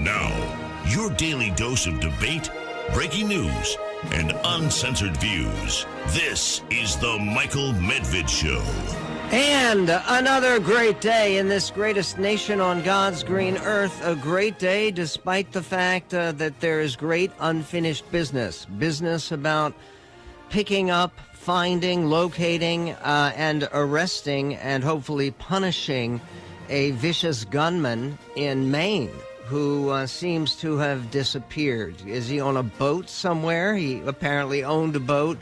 And now, your daily dose of debate, breaking news, and uncensored views. This is the Michael Medved Show. And another great day in this greatest nation on God's green earth. A great day despite the fact uh, that there is great unfinished business. Business about picking up, finding, locating, uh, and arresting, and hopefully punishing a vicious gunman in Maine who uh, seems to have disappeared. Is he on a boat somewhere? He apparently owned a boat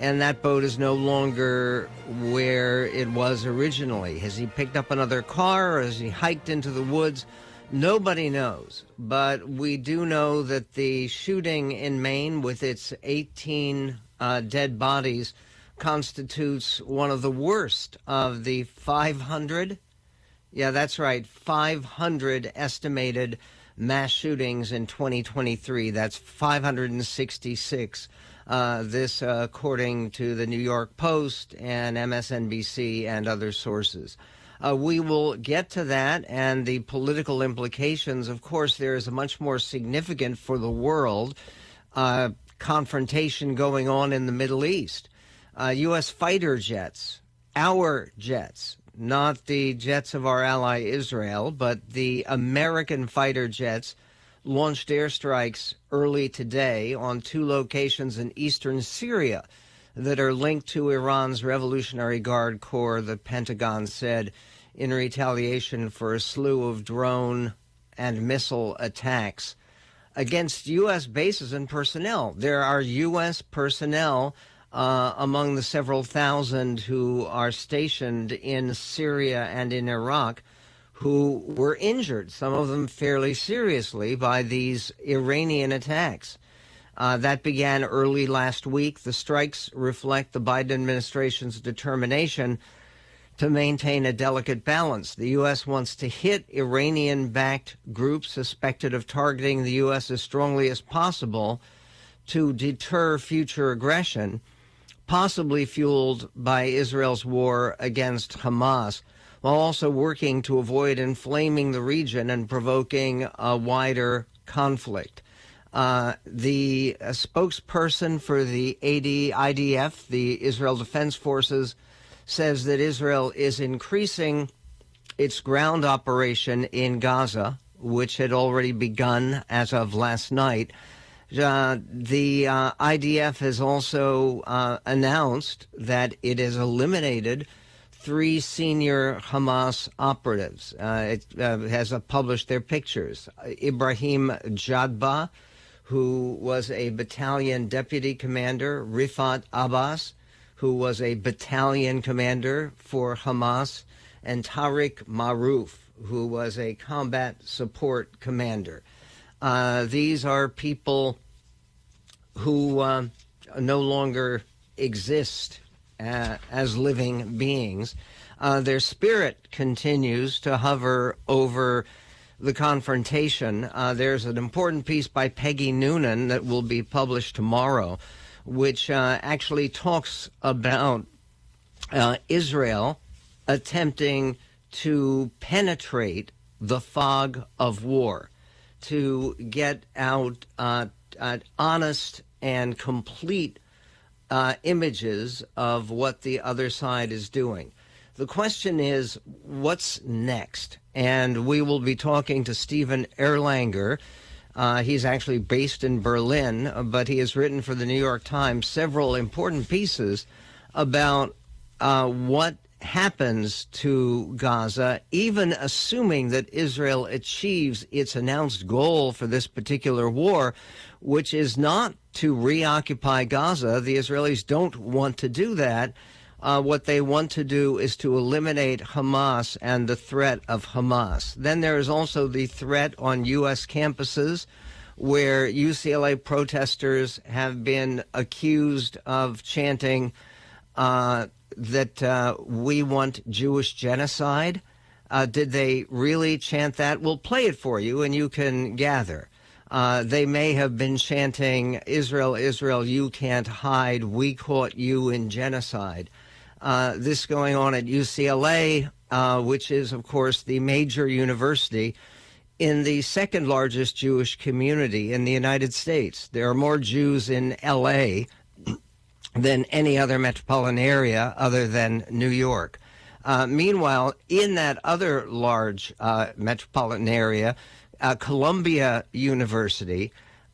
and that boat is no longer where it was originally. Has he picked up another car or has he hiked into the woods? Nobody knows. But we do know that the shooting in Maine, with its 18 uh, dead bodies, constitutes one of the worst of the 500. Yeah, that's right, 500 estimated mass shootings in 2023. That's 566 uh, this, uh, according to the New York Post and MSNBC and other sources. Uh, we will get to that and the political implications. Of course, there is a much more significant for the world uh, confrontation going on in the Middle East. U.S. Uh, fighter jets, our jets, not the jets of our ally Israel, but the American fighter jets launched airstrikes early today on two locations in eastern Syria that are linked to Iran's Revolutionary Guard Corps, the Pentagon said, in retaliation for a slew of drone and missile attacks against U.S. bases and personnel. There are U.S. personnel uh, among the several thousand who are stationed in Syria and in Iraq who were injured, some of them fairly seriously, by these Iranian attacks. Uh, that began early last week. The strikes reflect the Biden administration's determination to maintain a delicate balance. The U.S. wants to hit Iranian backed groups suspected of targeting the U.S. as strongly as possible to deter future aggression, possibly fueled by Israel's war against Hamas while also working to avoid inflaming the region and provoking a wider conflict. Uh, the uh, spokesperson for the AD, IDF, the Israel Defense Forces, says that Israel is increasing its ground operation in Gaza, which had already begun as of last night. Uh, the uh, IDF has also uh, announced that it has eliminated three senior Hamas operatives. Uh, it uh, has uh, published their pictures. Ibrahim Jadba, who was a battalion deputy commander, Rifat Abbas, who was a battalion commander for Hamas, and Tariq Maruf, who was a combat support commander. Uh, these are people who uh, no longer exist uh, as living beings. Uh, their spirit continues to hover over the confrontation. Uh, there's an important piece by Peggy Noonan that will be published tomorrow, which uh, actually talks about Israel attempting to penetrate the fog of war, to get out uh, honest and complete uh, images of what the other side is doing. The question is, what's next? And we will be talking to Stephen Erlanger. Uh, he's actually based in Berlin, but he has written for the New York Times several important pieces about uh, what happens to Gaza, even assuming that Israel achieves its announced goal for this particular war, which is not to reoccupy Gaza. The Israelis don't want to do that. Uh, what they want to do is to eliminate Hamas and the threat of Hamas. Then there is also the threat on U.S. campuses where UCLA protesters have been accused of chanting uh, that uh, we want Jewish genocide. Uh, did they really chant that? We'll play it for you and you can gather. Uh, they may have been chanting, Israel, Israel, you can't hide. We caught you in genocide. Uh, this going on at UCLA, uh, which is, of course, the major university in the second largest Jewish community in the United States. There are more Jews in L.A. than any other metropolitan area other than New York. Uh, meanwhile, in that other large uh, metropolitan area, uh, Columbia University,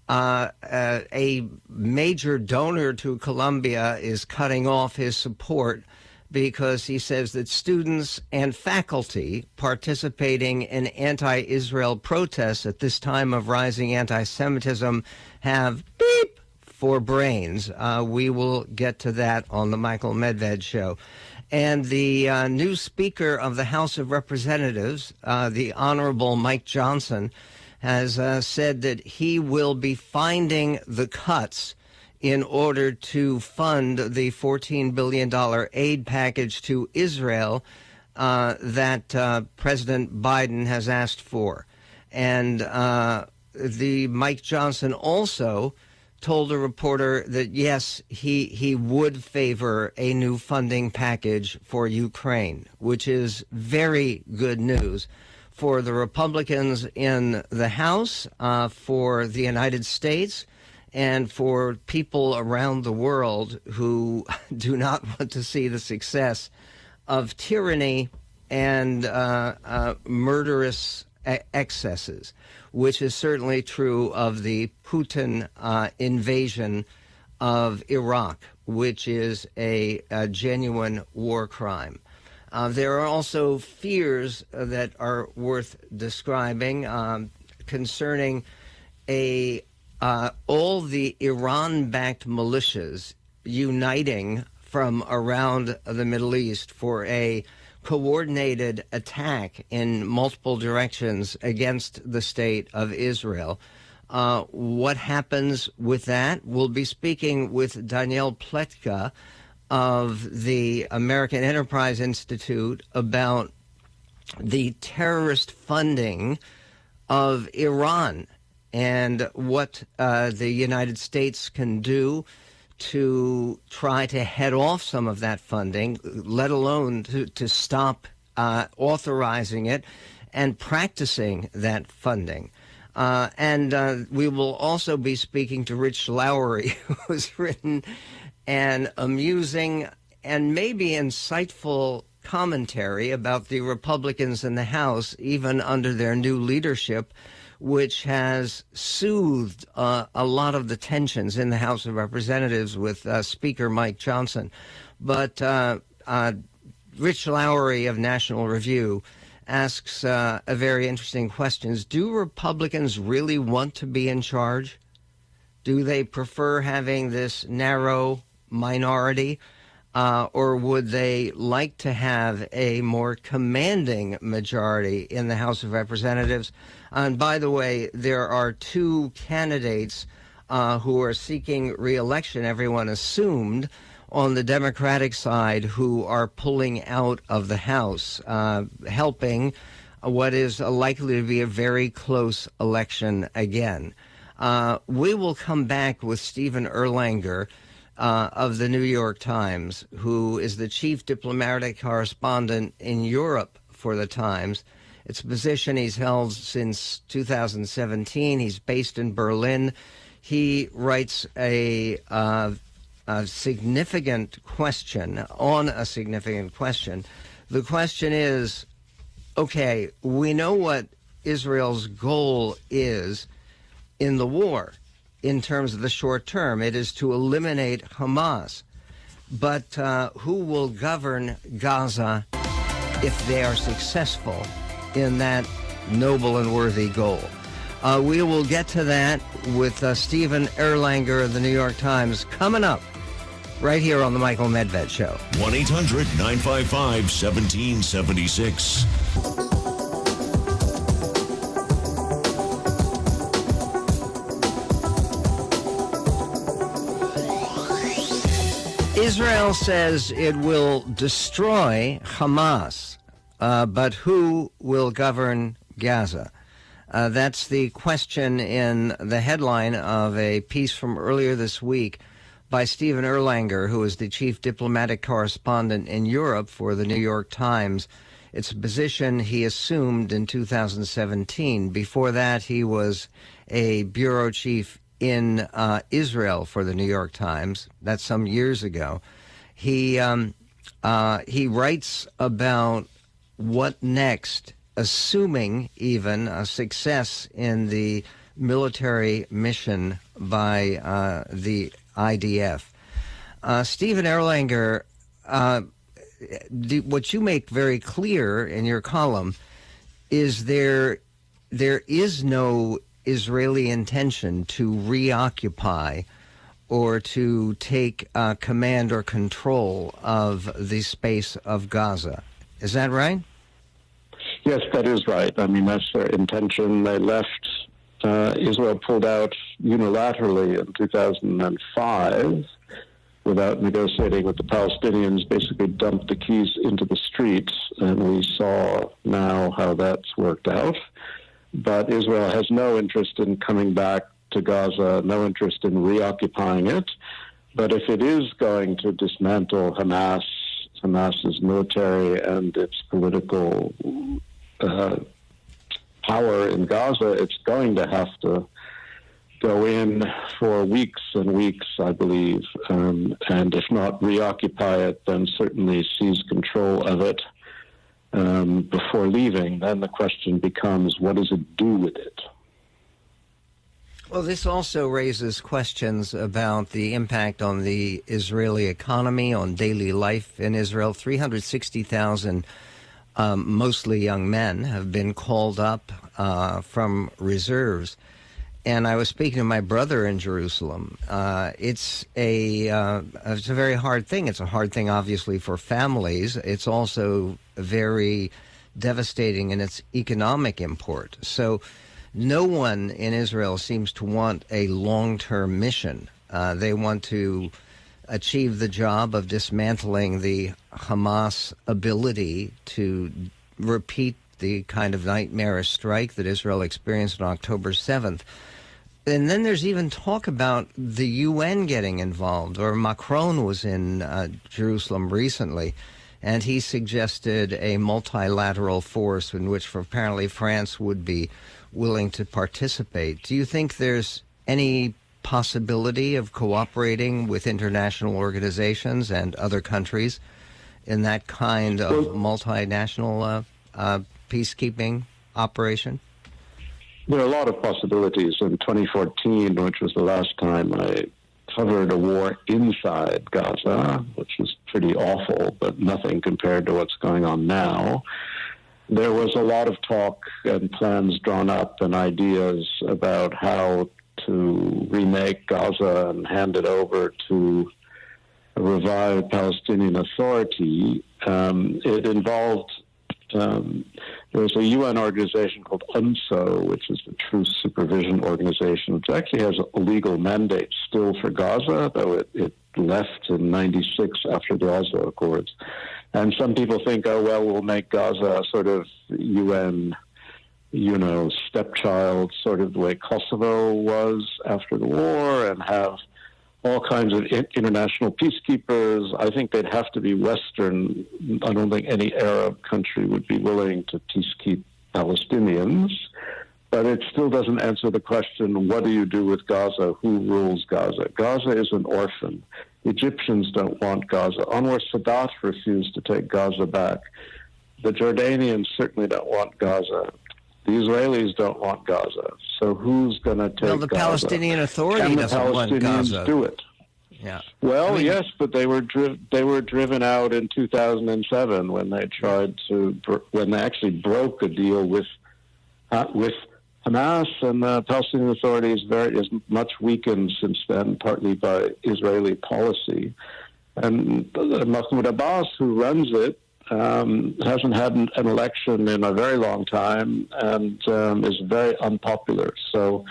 uh, uh, a major donor to Columbia, is cutting off his support because he says that students and faculty participating in anti Israel protests at this time of rising anti Semitism have beep for brains. Uh, we will get to that on the Michael Medved show. And the uh, new Speaker of the House of Representatives, uh, the Honorable Mike Johnson, has uh, said that he will be finding the cuts in order to fund the $14 billion aid package to Israel uh, that uh, President Biden has asked for. And the Mike Johnson also told a reporter that yes, he he would favor a new funding package for Ukraine, which is very good news for the Republicans in the House, uh, for the United States, and for people around the world who do not want to see the success of tyranny and uh, uh, murderous excesses, which is certainly true of the Putin uh, invasion of Iraq, which is a, a genuine war crime. Uh, there are also fears that are worth describing um, concerning a uh, all the Iran backed militias uniting from around the Middle East for a coordinated attack in multiple directions against the state of Israel. Uh, what happens with that? We'll be speaking with Danielle Pletka of the American Enterprise Institute about the terrorist funding of Iran and what uh, the United States can do to try to head off some of that funding, let alone to, to stop uh, authorizing it and practicing that funding. Uh, and uh, we will also be speaking to Rich Lowry, who has written an amusing and maybe insightful commentary about the Republicans in the House, even under their new leadership which has soothed uh, a lot of the tensions in the House of Representatives with uh, Speaker Mike Johnson. But uh, uh Rich Lowry of National Review asks uh, a very interesting question. Do Republicans really want to be in charge? Do they prefer having this narrow minority? Uh, or would they like to have a more commanding majority in the House of Representatives? And by the way, there are two candidates uh, who are seeking reelection, everyone assumed, on the Democratic side who are pulling out of the House, uh, helping what is likely to be a very close election again. Uh, we will come back with Stephen Erlanger uh, of the New York Times, who is the chief diplomatic correspondent in Europe for the Times. It's a position he's held since 2017. He's based in Berlin. He writes a, uh, a significant question on a significant question. The question is okay, we know what Israel's goal is in the war in terms of the short term. It is to eliminate Hamas. But uh, who will govern Gaza if they are successful? In that noble and worthy goal. Uh, we will get to that with uh, Stephen Erlanger of the New York Times coming up right here on the Michael Medved Show. 1 800 955 1776. Israel says it will destroy Hamas. Uh, but who will govern Gaza? Uh, that's the question in the headline of a piece from earlier this week by Stephen Erlanger, who is the chief diplomatic correspondent in Europe for the New York Times. it's a position he assumed in 2017. Before that, he was a bureau chief in uh, Israel for the New York Times. That's some years ago. He um, uh, he writes about what next, assuming even a success in the military mission by uh, the IDF. Uh, Stephen Erlanger, uh, what you make very clear in your column is there there is no Israeli intention to reoccupy or to take uh, command or control of the space of Gaza. Is that right? Yes, that is right. I mean, that's their intention. They left, uh, Israel pulled out unilaterally in 2005 without negotiating with the Palestinians, basically dumped the keys into the streets, and we saw now how that's worked out. But Israel has no interest in coming back to Gaza, no interest in reoccupying it. But if it is going to dismantle Hamas, Hamas's military and its political uh, power in Gaza, it's going to have to go in for weeks and weeks, I believe, um, and if not reoccupy it, then certainly seize control of it um, before leaving. Then the question becomes, what does it do with it? Well, this also raises questions about the impact on the Israeli economy, on daily life in Israel. 360,000, um, mostly young men, have been called up uh, from reserves. And I was speaking to my brother in Jerusalem. Uh, it's a uh, it's a very hard thing. It's a hard thing, obviously, for families. It's also very devastating in its economic import. So no one in Israel seems to want a long term mission. Uh, they want to achieve the job of dismantling the Hamas ability to repeat the kind of nightmarish strike that Israel experienced on October 7th. And then there's even talk about the UN getting involved, or Macron was in uh, Jerusalem recently, and he suggested a multilateral force in which apparently France would be willing to participate. Do you think there's any possibility of cooperating with international organizations and other countries in that kind of multinational uh, uh, peacekeeping operation? There are a lot of possibilities. In 2014, which was the last time I covered a war inside Gaza, which was pretty awful, but nothing compared to what's going on now there was a lot of talk and plans drawn up and ideas about how to remake Gaza and hand it over to a revived Palestinian Authority. Um, it involved um, there was a UN organization called UNTSO, which is the Truce Supervision Organization, which actually has a legal mandate still for Gaza, though it, it left in 96 after the Oslo Accords. And some people think, oh, well, we'll make Gaza sort of UN, you know, stepchild, sort of the way Kosovo was after the war, and have all kinds of international peacekeepers. I think they'd have to be Western. I don't think any Arab country would be willing to peacekeep Palestinians. But it still doesn't answer the question what do you do with Gaza? Who rules Gaza? Gaza is an orphan. Egyptians don't want Gaza. Anwar Sadat refused to take Gaza back. The Jordanians certainly don't want Gaza. The Israelis don't want Gaza. So who's going to take well, the Gaza? Palestinian Authority Can the doesn't Palestinians want Gaza. do it? Yeah. Well, I mean- yes, but they were dri- they were driven out in 2007 when they tried to br- when they actually broke a deal with uh, with Hamas and the Palestinian Authority is very is much weakened since then, partly by Israeli policy. And Mahmoud Abbas, who runs it, um, hasn't had an, an election in a very long time and um, is very unpopular. So,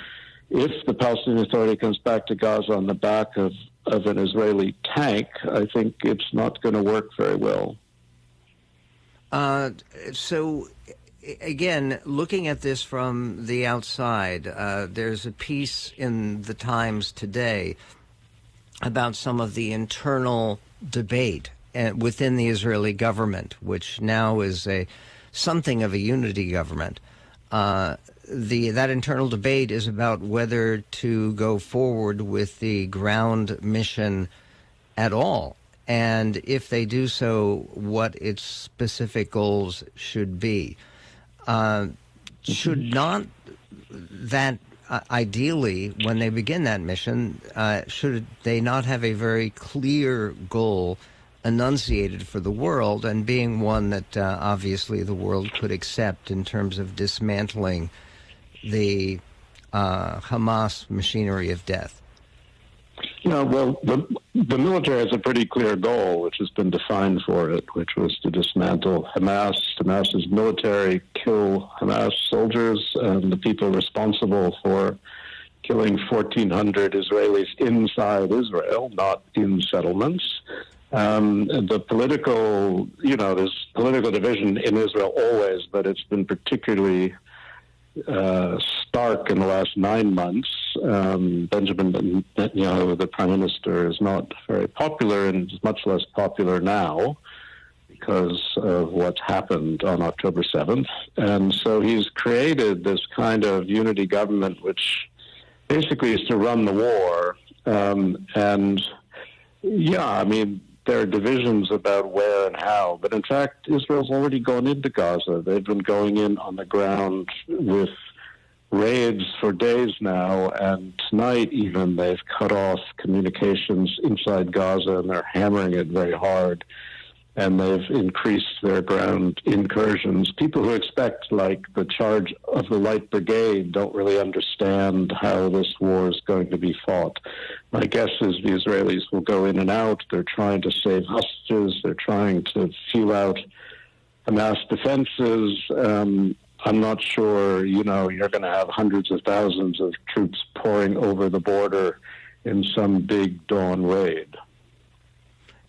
if the Palestinian Authority comes back to Gaza on the back of, of an Israeli tank, I think it's not going to work very well. Uh, so, again, looking at this from the outside, uh, there's a piece in the Times today about some of the internal debate within the Israeli government, which now is a something of a unity government. Uh, the that internal debate is about whether to go forward with the ground mission at all, and if they do so, what its specific goals should be. Uh, should not that uh, ideally, when they begin that mission, uh, should they not have a very clear goal enunciated for the world, and being one that uh, obviously the world could accept in terms of dismantling the uh, Hamas machinery of death? Yeah, well, the, the military has a pretty clear goal, which has been defined for it, which was to dismantle Hamas, Hamas's military, kill Hamas soldiers and the people responsible for killing 1,400 Israelis inside Israel, not in settlements. Um, the political, you know, there's political division in Israel always, but it's been particularly uh, stark in the last nine months. Um, Benjamin Netanyahu, the prime minister, is not very popular and is much less popular now because of what's happened on October 7th. And so he's created this kind of unity government, which basically is to run the war. Um, and yeah, I mean, there are divisions about where and how, but in fact, Israel's already gone into Gaza. They've been going in on the ground with raids for days now, and tonight even they've cut off communications inside Gaza and they're hammering it very hard and they've increased their ground incursions. People who expect, like, the charge of the Light Brigade don't really understand how this war is going to be fought. My guess is the Israelis will go in and out. They're trying to save hostages, they're trying to feel out Hamas defenses. Um, I'm not sure, you know, you're going to have hundreds of thousands of troops pouring over the border in some big dawn raid.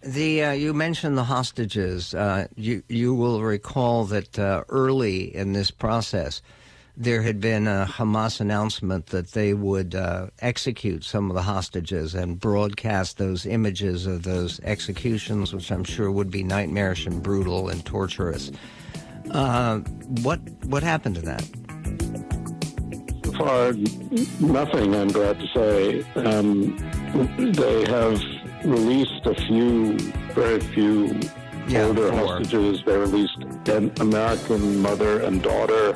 The uh, you mentioned the hostages. Uh, you you will recall that uh, early in this process, there had been a Hamas announcement that they would uh, execute some of the hostages and broadcast those images of those executions, which I'm sure would be nightmarish and brutal and torturous. Uh, what what happened to that? So far, nothing. I'm glad to say. Um, they have released a few, very few yeah, older four. hostages. They released an American mother and daughter.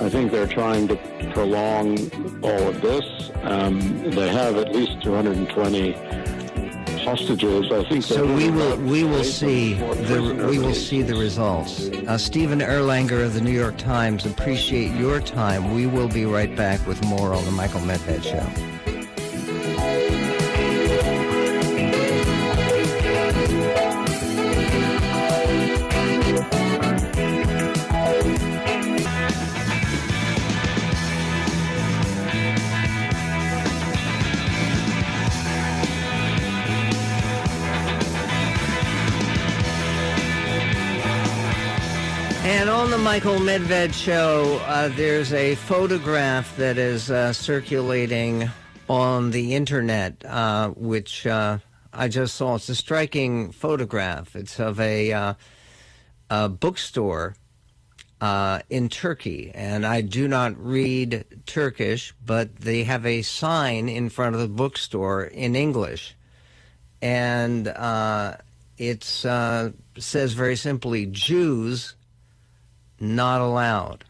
I think they're trying to prolong all of this. Um, they have at least 220 hostages. I think so. We will we will see the we will see the results. Uh, Stephen Erlanger of the New York Times. Appreciate your time. We will be right back with more on the Michael Medved Show. On the Michael Medved show, uh, there's a photograph that is uh, circulating on the internet, uh, which uh, I just saw. It's a striking photograph. It's of a, uh, a bookstore uh, in Turkey. And I do not read Turkish, but they have a sign in front of the bookstore in English. And it says very simply, Jews not allowed.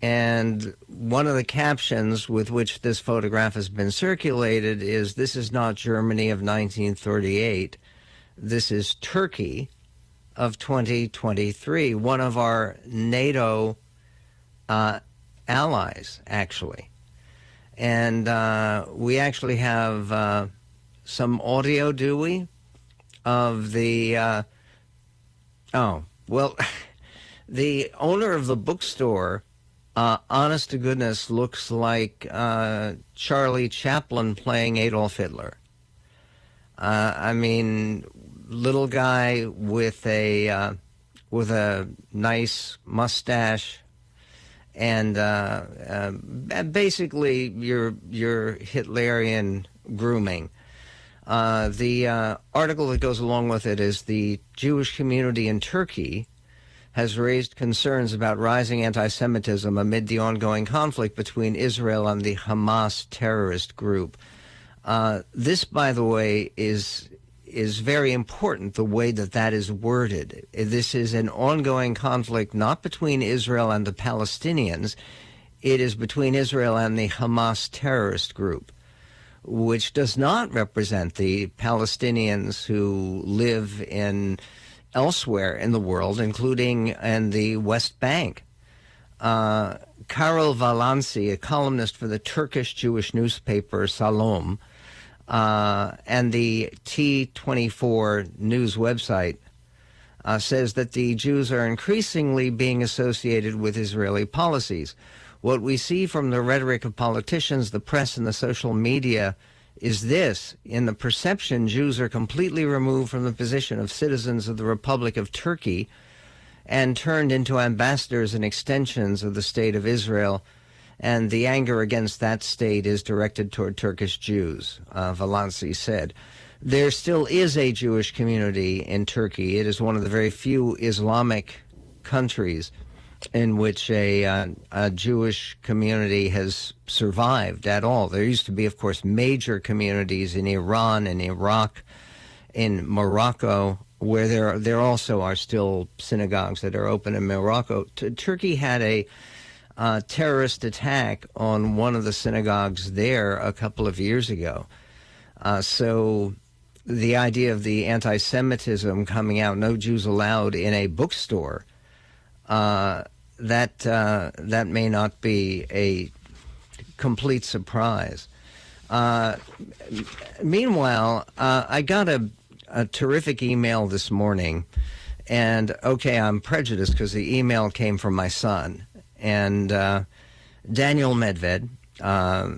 And one of the captions with which this photograph has been circulated is This is not Germany of 1938. This is Turkey of 2023, one of our NATO uh, allies, actually. And uh, we actually have uh, some audio, do we? Of the. Uh, oh, well. The owner of the bookstore, uh, honest to goodness, looks like uh, Charlie Chaplin playing Adolf Hitler. Uh, I mean, little guy with a uh, with a nice mustache, and uh, uh, basically your your Hitlerian grooming. The article that goes along with it is the Jewish community in Turkey has raised concerns about rising anti Semitism amid the ongoing conflict between Israel and the Hamas terrorist group. Uh, this, by the way, is is very important. The way that that is worded. This is an ongoing conflict, not between Israel and the Palestinians. It is between Israel and the Hamas terrorist group, which does not represent the Palestinians who live in elsewhere in the world, including in the West Bank. Uh, Karel Valansi, a columnist for the Turkish Jewish newspaper Salom, uh, and the T24 news website uh, says that the Jews are increasingly being associated with Israeli policies. What we see from the rhetoric of politicians, the press, and the social media is this in the perception, Jews are completely removed from the position of citizens of the Republic of Turkey and turned into ambassadors and extensions of the state of Israel and the anger against that state is directed toward Turkish Jews, uh, said. There still is a Jewish community in Turkey. It is one of the very few Islamic countries in which a, uh, a, Jewish community has survived at all. There used to be, of course, major communities in Iran and Iraq, in Morocco, where there there also are still synagogues that are open in Morocco. T- Turkey had a uh, terrorist attack on one of the synagogues there a couple of years ago. Uh, so the idea of the anti Semitism coming out, no Jews allowed in a bookstore, uh, that, uh, that may not be a complete surprise. Uh, meanwhile, uh, I got a, a terrific email this morning. And okay, I'm prejudiced because the email came from my son. And uh, Daniel Medved uh,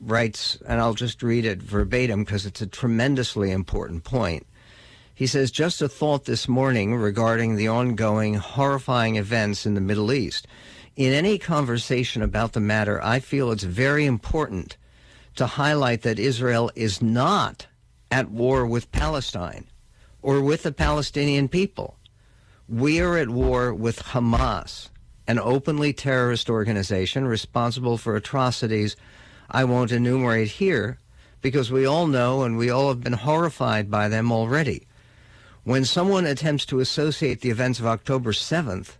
writes, and I'll just read it verbatim because it's a tremendously important point. He says, Just a thought this morning regarding the ongoing horrifying events in the Middle East. In any conversation about the matter, I feel it's very important to highlight that Israel is not at war with Palestine or with the Palestinian people. We are at war with Hamas an openly terrorist organization responsible for atrocities I won't enumerate here because we all know and we all have been horrified by them already. When someone attempts to associate the events of October 7th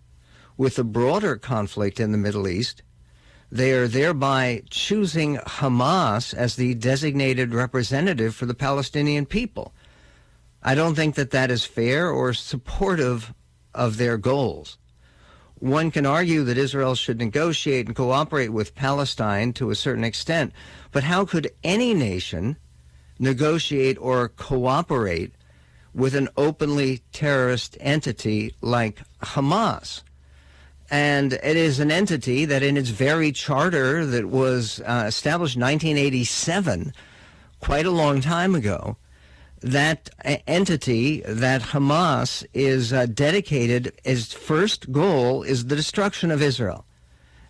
with the broader conflict in the Middle East, they are thereby choosing Hamas as the designated representative for the Palestinian people. I don't think that that is fair or supportive of their goals. One can argue that Israel should negotiate and cooperate with Palestine to a certain extent, but how could any nation negotiate or cooperate with an openly terrorist entity like Hamas? And it is an entity that, in its very charter that was uh, established in 1987, quite a long time ago, that entity, that Hamas, is uh, dedicated, its first goal is the destruction of Israel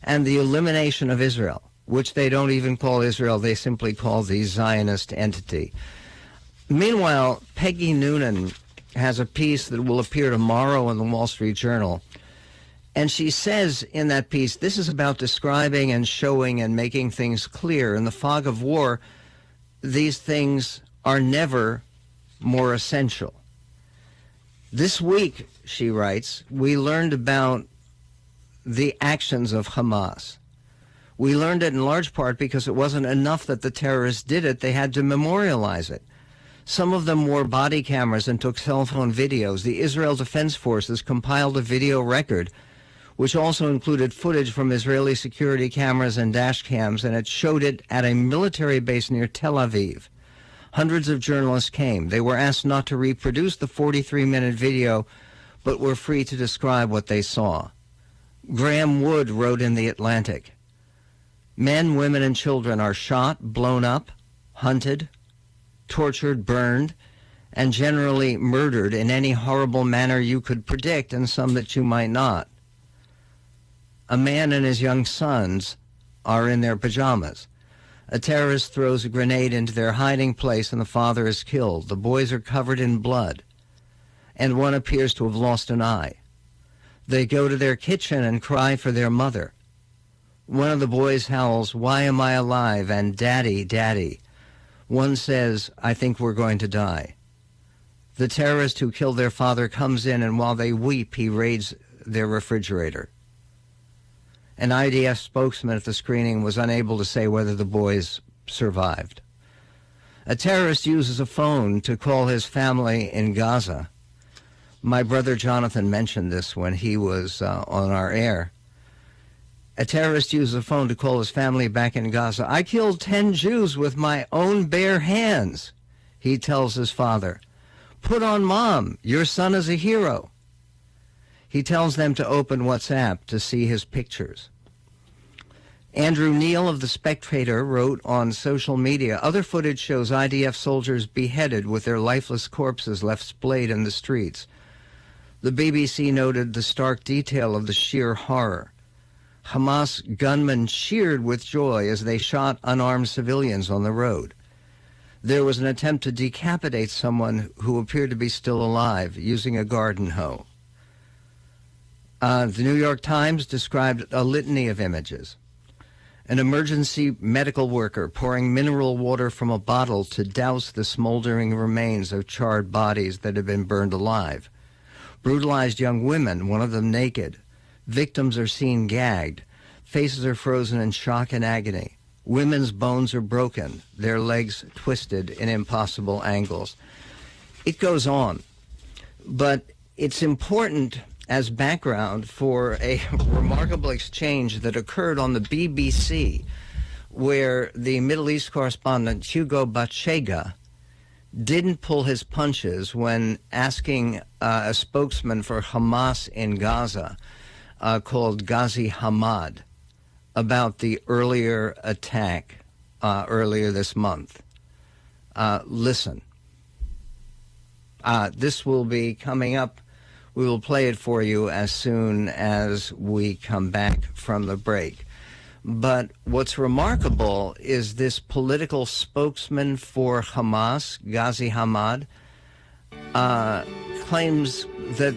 and the elimination of Israel, which they don't even call Israel, they simply call the Zionist entity. Meanwhile, Peggy Noonan has a piece that will appear tomorrow in the Wall Street Journal. And she says in that piece, this is about describing and showing and making things clear. In the fog of war, these things are never more essential. This week, she writes, we learned about the actions of Hamas. We learned it in large part because it wasn't enough that the terrorists did it, they had to memorialize it. Some of them wore body cameras and took cell phone videos. The Israel Defense Forces compiled a video record, which also included footage from Israeli security cameras and dash cams, and it showed it at a military base near Tel Aviv. Hundreds of journalists came. They were asked not to reproduce the 43 minute video, but were free to describe what they saw. Graeme Wood wrote in The Atlantic Men, women, and children are shot, blown up, hunted, tortured, burned, and generally murdered in any horrible manner you could predict and some that you might not. A man and his young sons are in their pajamas. A terrorist throws a grenade into their hiding place and the father is killed. The boys are covered in blood, and one appears to have lost an eye. They go to their kitchen and cry for their mother. One of the boys howls, Why am I alive? and Daddy, Daddy. One says, I think we're going to die. The terrorist who killed their father comes in, and while they weep, he raids their refrigerator. An IDF spokesman at the screening was unable to say whether the boys survived. A terrorist uses a phone to call his family in Gaza. My brother Jonathan mentioned this when he was uh, on our air. A terrorist uses a phone to call his family back in Gaza. I killed 10 Jews with my own bare hands, he tells his father. Put on mom. Your son is a hero. He tells them to open WhatsApp to see his pictures. Andrew Neil of The Spectator wrote on social media other footage shows IDF soldiers beheaded with their lifeless corpses left splayed in the streets. The BBC noted the stark detail of the sheer horror. Hamas gunmen cheered with joy as they shot unarmed civilians on the road. There was an attempt to decapitate someone who appeared to be still alive using a garden hoe. Uh, the New York Times described a litany of images. An emergency medical worker pouring mineral water from a bottle to douse the smoldering remains of charred bodies that had been burned alive. Brutalized young women, one of them naked. Victims are seen gagged. Faces are frozen in shock and agony. Women's bones are broken, their legs twisted in impossible angles. It goes on. But it's important as background for a remarkable exchange that occurred on the BBC, where the Middle East correspondent Hugo Bachega didn't pull his punches when asking uh, a spokesman for Hamas in Gaza, uh, called Ghazi Hamad, about the earlier attack uh, earlier this month. Uh, listen, uh, this will be coming up we will play it for you as soon as we come back from the break. But what's remarkable is this political spokesman for Hamas, Ghazi Hamad, uh, claims that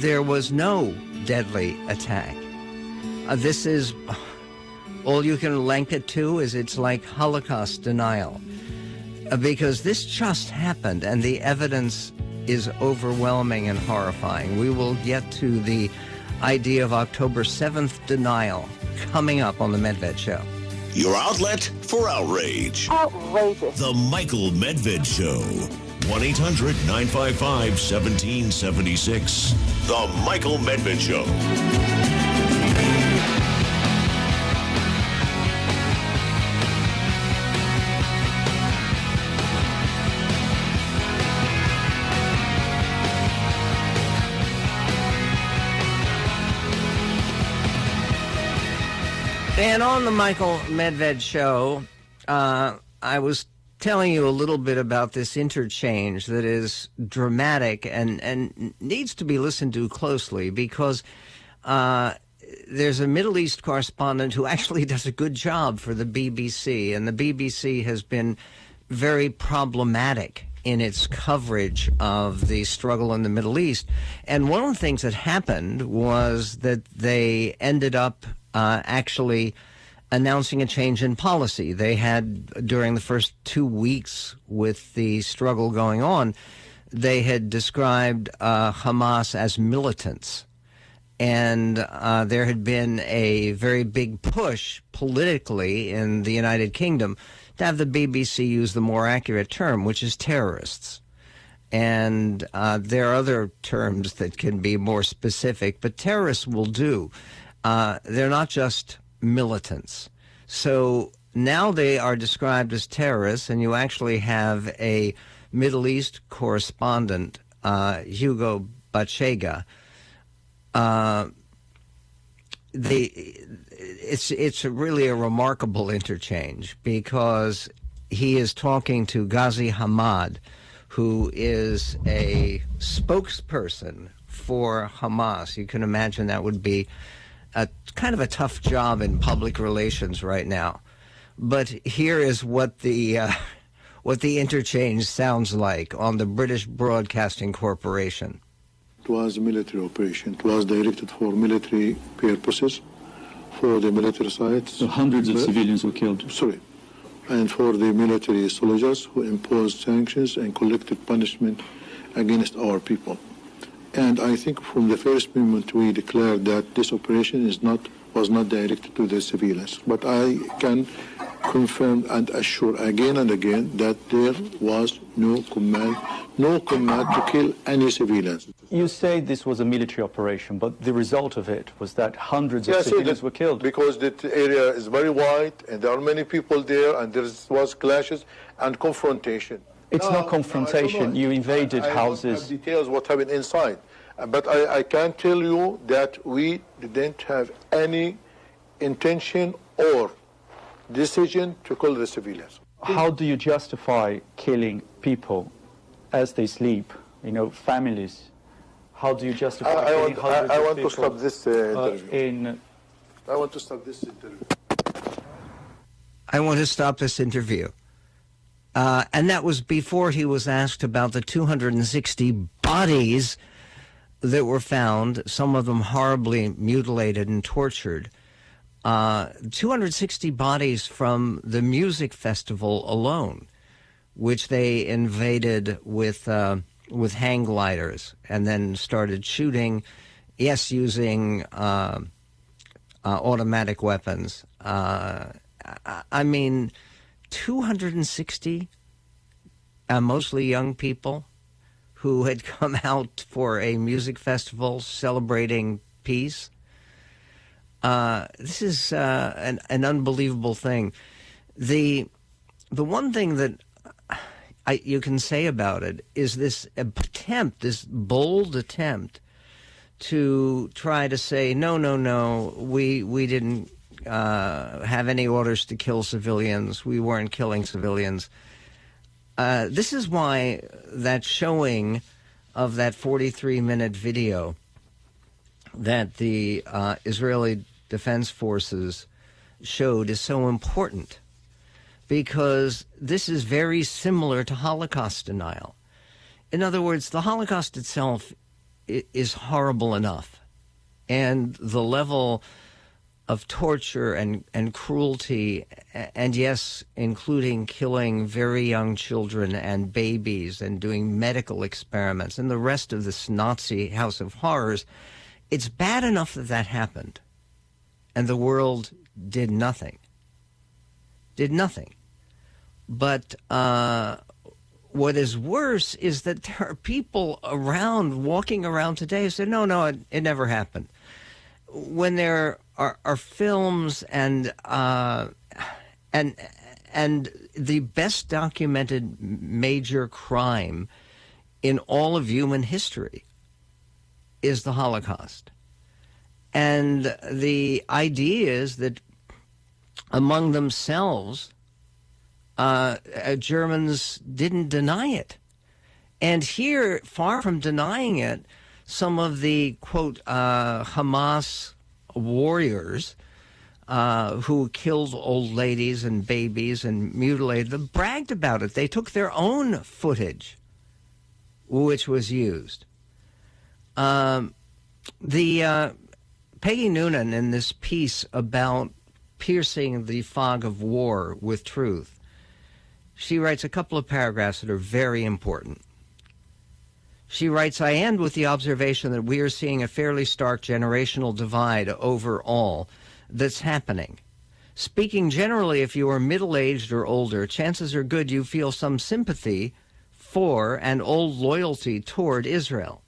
there was no deadly attack. Uh, this is all you can link it to is it's like Holocaust denial. Uh, because this just happened and the evidence is overwhelming and horrifying. We will get to the idea of October 7th denial coming up on The Medved Show. Your outlet for outrage. Outrageous. The Michael Medved Show. 1 800 955 1776. The Michael Medved Show. And on the Michael Medved show, uh, I was telling you a little bit about this interchange that is dramatic and, and needs to be listened to closely because uh, there's a Middle East correspondent who actually does a good job for the BBC, and the BBC has been very problematic in its coverage of the struggle in the Middle East. And one of the things that happened was that they ended up uh, actually announcing a change in policy. They had, during the first two weeks with the struggle going on, they had described uh, Hamas as militants. And uh, there had been a very big push politically in the United Kingdom to have the BBC use the more accurate term, which is terrorists. And uh, there are other terms that can be more specific, but terrorists will do. Uh, they're not just militants. So now they are described as terrorists, and you actually have a Middle East correspondent, uh, Hugo Bachega. Uh, they, it's it's really a remarkable interchange because he is talking to Ghazi Hamad, who is a spokesperson for Hamas. You can imagine that would be a kind of a tough job in public relations right now But here is what the uh, what the interchange sounds like on the British Broadcasting Corporation. It was a military operation. It was directed for military purposes, for the military sites. So hundreds of But- civilians were killed. Sorry. And for the military soldiers who imposed sanctions and collected punishment against our people. And I think from the first moment we declared that this operation is not was not directed to the civilians. But I can confirm and assure again and again that there was no command, no command to kill any civilians. You say this was a military operation, but the result of it was that hundreds of Yeah, so civilians that- were killed. Because the area is very wide and there are many people there and there was clashes and confrontation. It's No, not no, confrontation. know. You invaded I, I houses. Details what happened inside, but I, I can tell you that we didn't have any intention or decision to kill the civilians. How do you justify killing people as they sleep? You know, families. How do you justify I killing want, I, hundreds I of want to stop this uh, uh, interview. in I want to stop this interview. I want to stop this interview. Uh, and that was before he was asked about the 260 bodies that were found, some of them horribly mutilated and tortured. Uh, 260 bodies from the music festival alone, which they invaded with uh, with hang gliders and then started shooting. Yes, using uh, uh, automatic weapons. Uh, I, mean, 260, uh, mostly young people who had come out for a music festival celebrating peace. Uh, this is uh, an, an unbelievable thing. The the one thing that I, you can say about it is this attempt, this bold attempt to try to say no, no, no, we we didn't uh, have any orders to kill civilians. We weren't killing civilians. Uh, this is why that showing of that 43 minute video that the uh, Israeli Defense Forces showed is so important because this is very similar to Holocaust denial. In other words, the Holocaust itself is horrible enough, and the level of torture and, and cruelty, and yes, including killing very young children and babies and doing medical experiments and the rest of this Nazi House of Horrors, it's bad enough that that happened. And the world did nothing. Did nothing. But uh, what is worse is that there are people around, walking around today, who say, no, no, it, it never happened when there are, are films and uh, and and the best documented major crime in all of human history is the Holocaust, and the idea is that among themselves, uh, uh, Germans didn't deny it, and here, far from denying it, some of the quote uh, Hamas warriors uh, who killed old ladies and babies and mutilated them bragged about it. They took their own footage, which was used. Um, the uh, Peggy Noonan in this piece about piercing the fog of war with truth, she writes a couple of paragraphs that are very important. She writes, I end with the observation that we are seeing a fairly stark generational divide overall that's happening. Speaking generally, if you are middle aged or older, chances are good you feel some sympathy for and old loyalty toward Israel.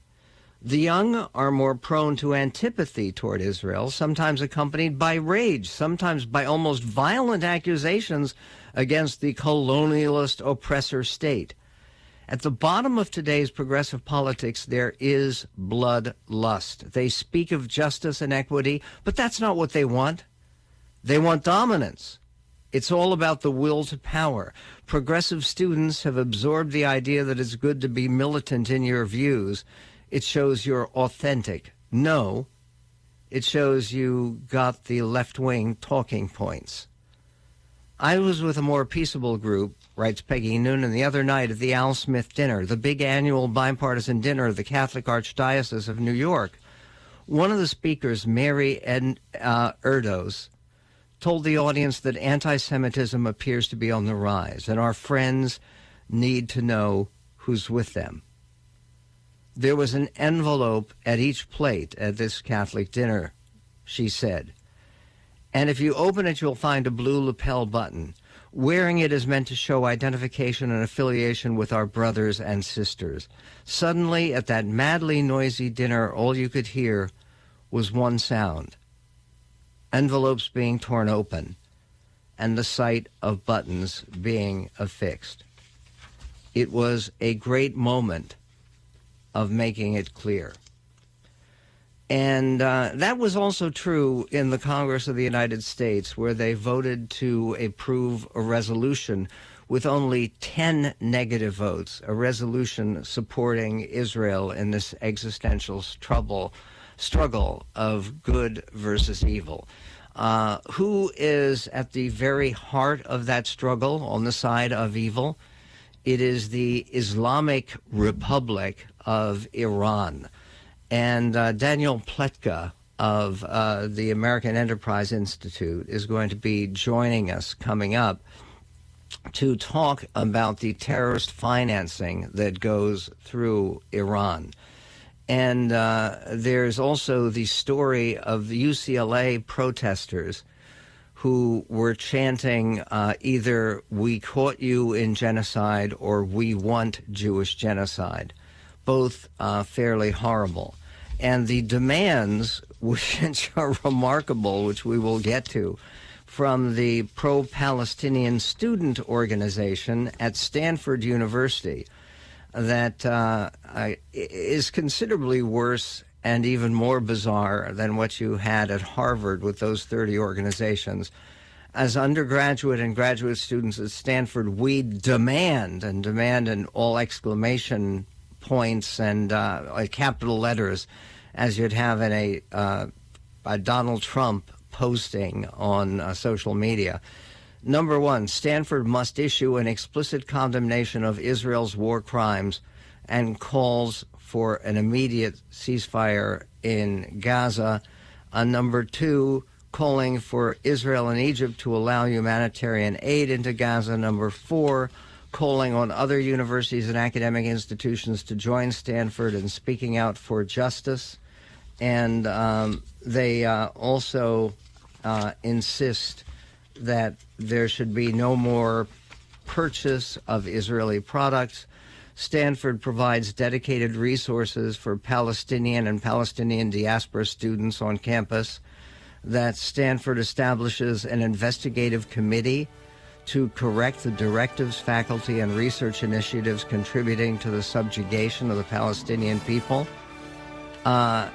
The young are more prone to antipathy toward Israel, sometimes accompanied by rage, sometimes by almost violent accusations against the colonialist oppressor state. At the bottom of today's progressive politics, there is bloodlust. They speak of justice and equity, but that's not what they want. They want dominance. It's all about the will to power. Progressive students have absorbed the idea that it's good to be militant in your views. It shows you're authentic. No, it shows you got the left wing talking points. I was with a more peaceable group, writes Peggy Noonan, the other night at the Al Smith dinner, the big annual bipartisan dinner of the Catholic Archdiocese of New York. One of the speakers, Mary Ed, uh, Erdoes, told the audience that anti Semitism appears to be on the rise, and our friends need to know who's with them. There was an envelope at each plate at this Catholic dinner, she said. And if you open it, you'll find a blue lapel button. Wearing it is meant to show identification and affiliation with our brothers and sisters. Suddenly, at that madly noisy dinner, all you could hear was one sound envelopes being torn open and the sight of buttons being affixed. It was a great moment of making it clear. And uh, that was also true in the Congress of the United States, where they voted to approve a resolution with only 10 negative votes, a resolution supporting Israel in this existential trouble, struggle of good versus evil. Uh, who is at the very heart of that struggle on the side of evil? It is the Islamic Republic of Iran. And uh, Danielle Pletka of uh, the American Enterprise Institute is going to be joining us coming up to talk about the terrorist financing that goes through Iran. And uh, there's also the story of the UCLA protesters who were chanting uh, either we caught you in genocide or we want Jewish genocide, both uh, fairly horrible and the demands, which are remarkable, which we will get to, from the pro Palestinian student organization at Stanford University, that uh, is considerably worse and even more bizarre than what you had at Harvard with those 30 organizations. As undergraduate and graduate students at Stanford, we demand and demand in all exclamation points and uh, capital letters as you'd have in a, uh, a Donald Trump posting on uh, social media. Number one, Stanford must issue an explicit condemnation of Israel's war crimes and calls for an immediate ceasefire in Gaza. Uh, number two, calling for Israel and Egypt to allow humanitarian aid into Gaza. Number four, calling on other universities and academic institutions to join Stanford in speaking out for justice. And um, they uh, also uh, insist that there should be no more purchase of Israeli products. Stanford provides dedicated resources for Palestinian and Palestinian diaspora students on campus. That Stanford establishes an investigative committee to correct the directives, faculty, and research initiatives contributing to the subjugation of the Palestinian people. Uh,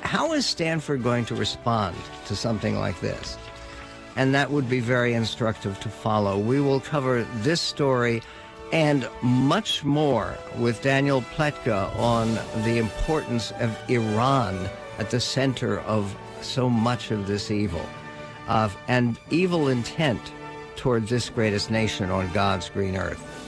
how is Stanford going to respond to something like this? And that would be very instructive to follow. We will cover this story and much more with Danielle Pletka on the importance of Iran at the center of so much of this evil uh, and evil intent toward this greatest nation on God's green earth.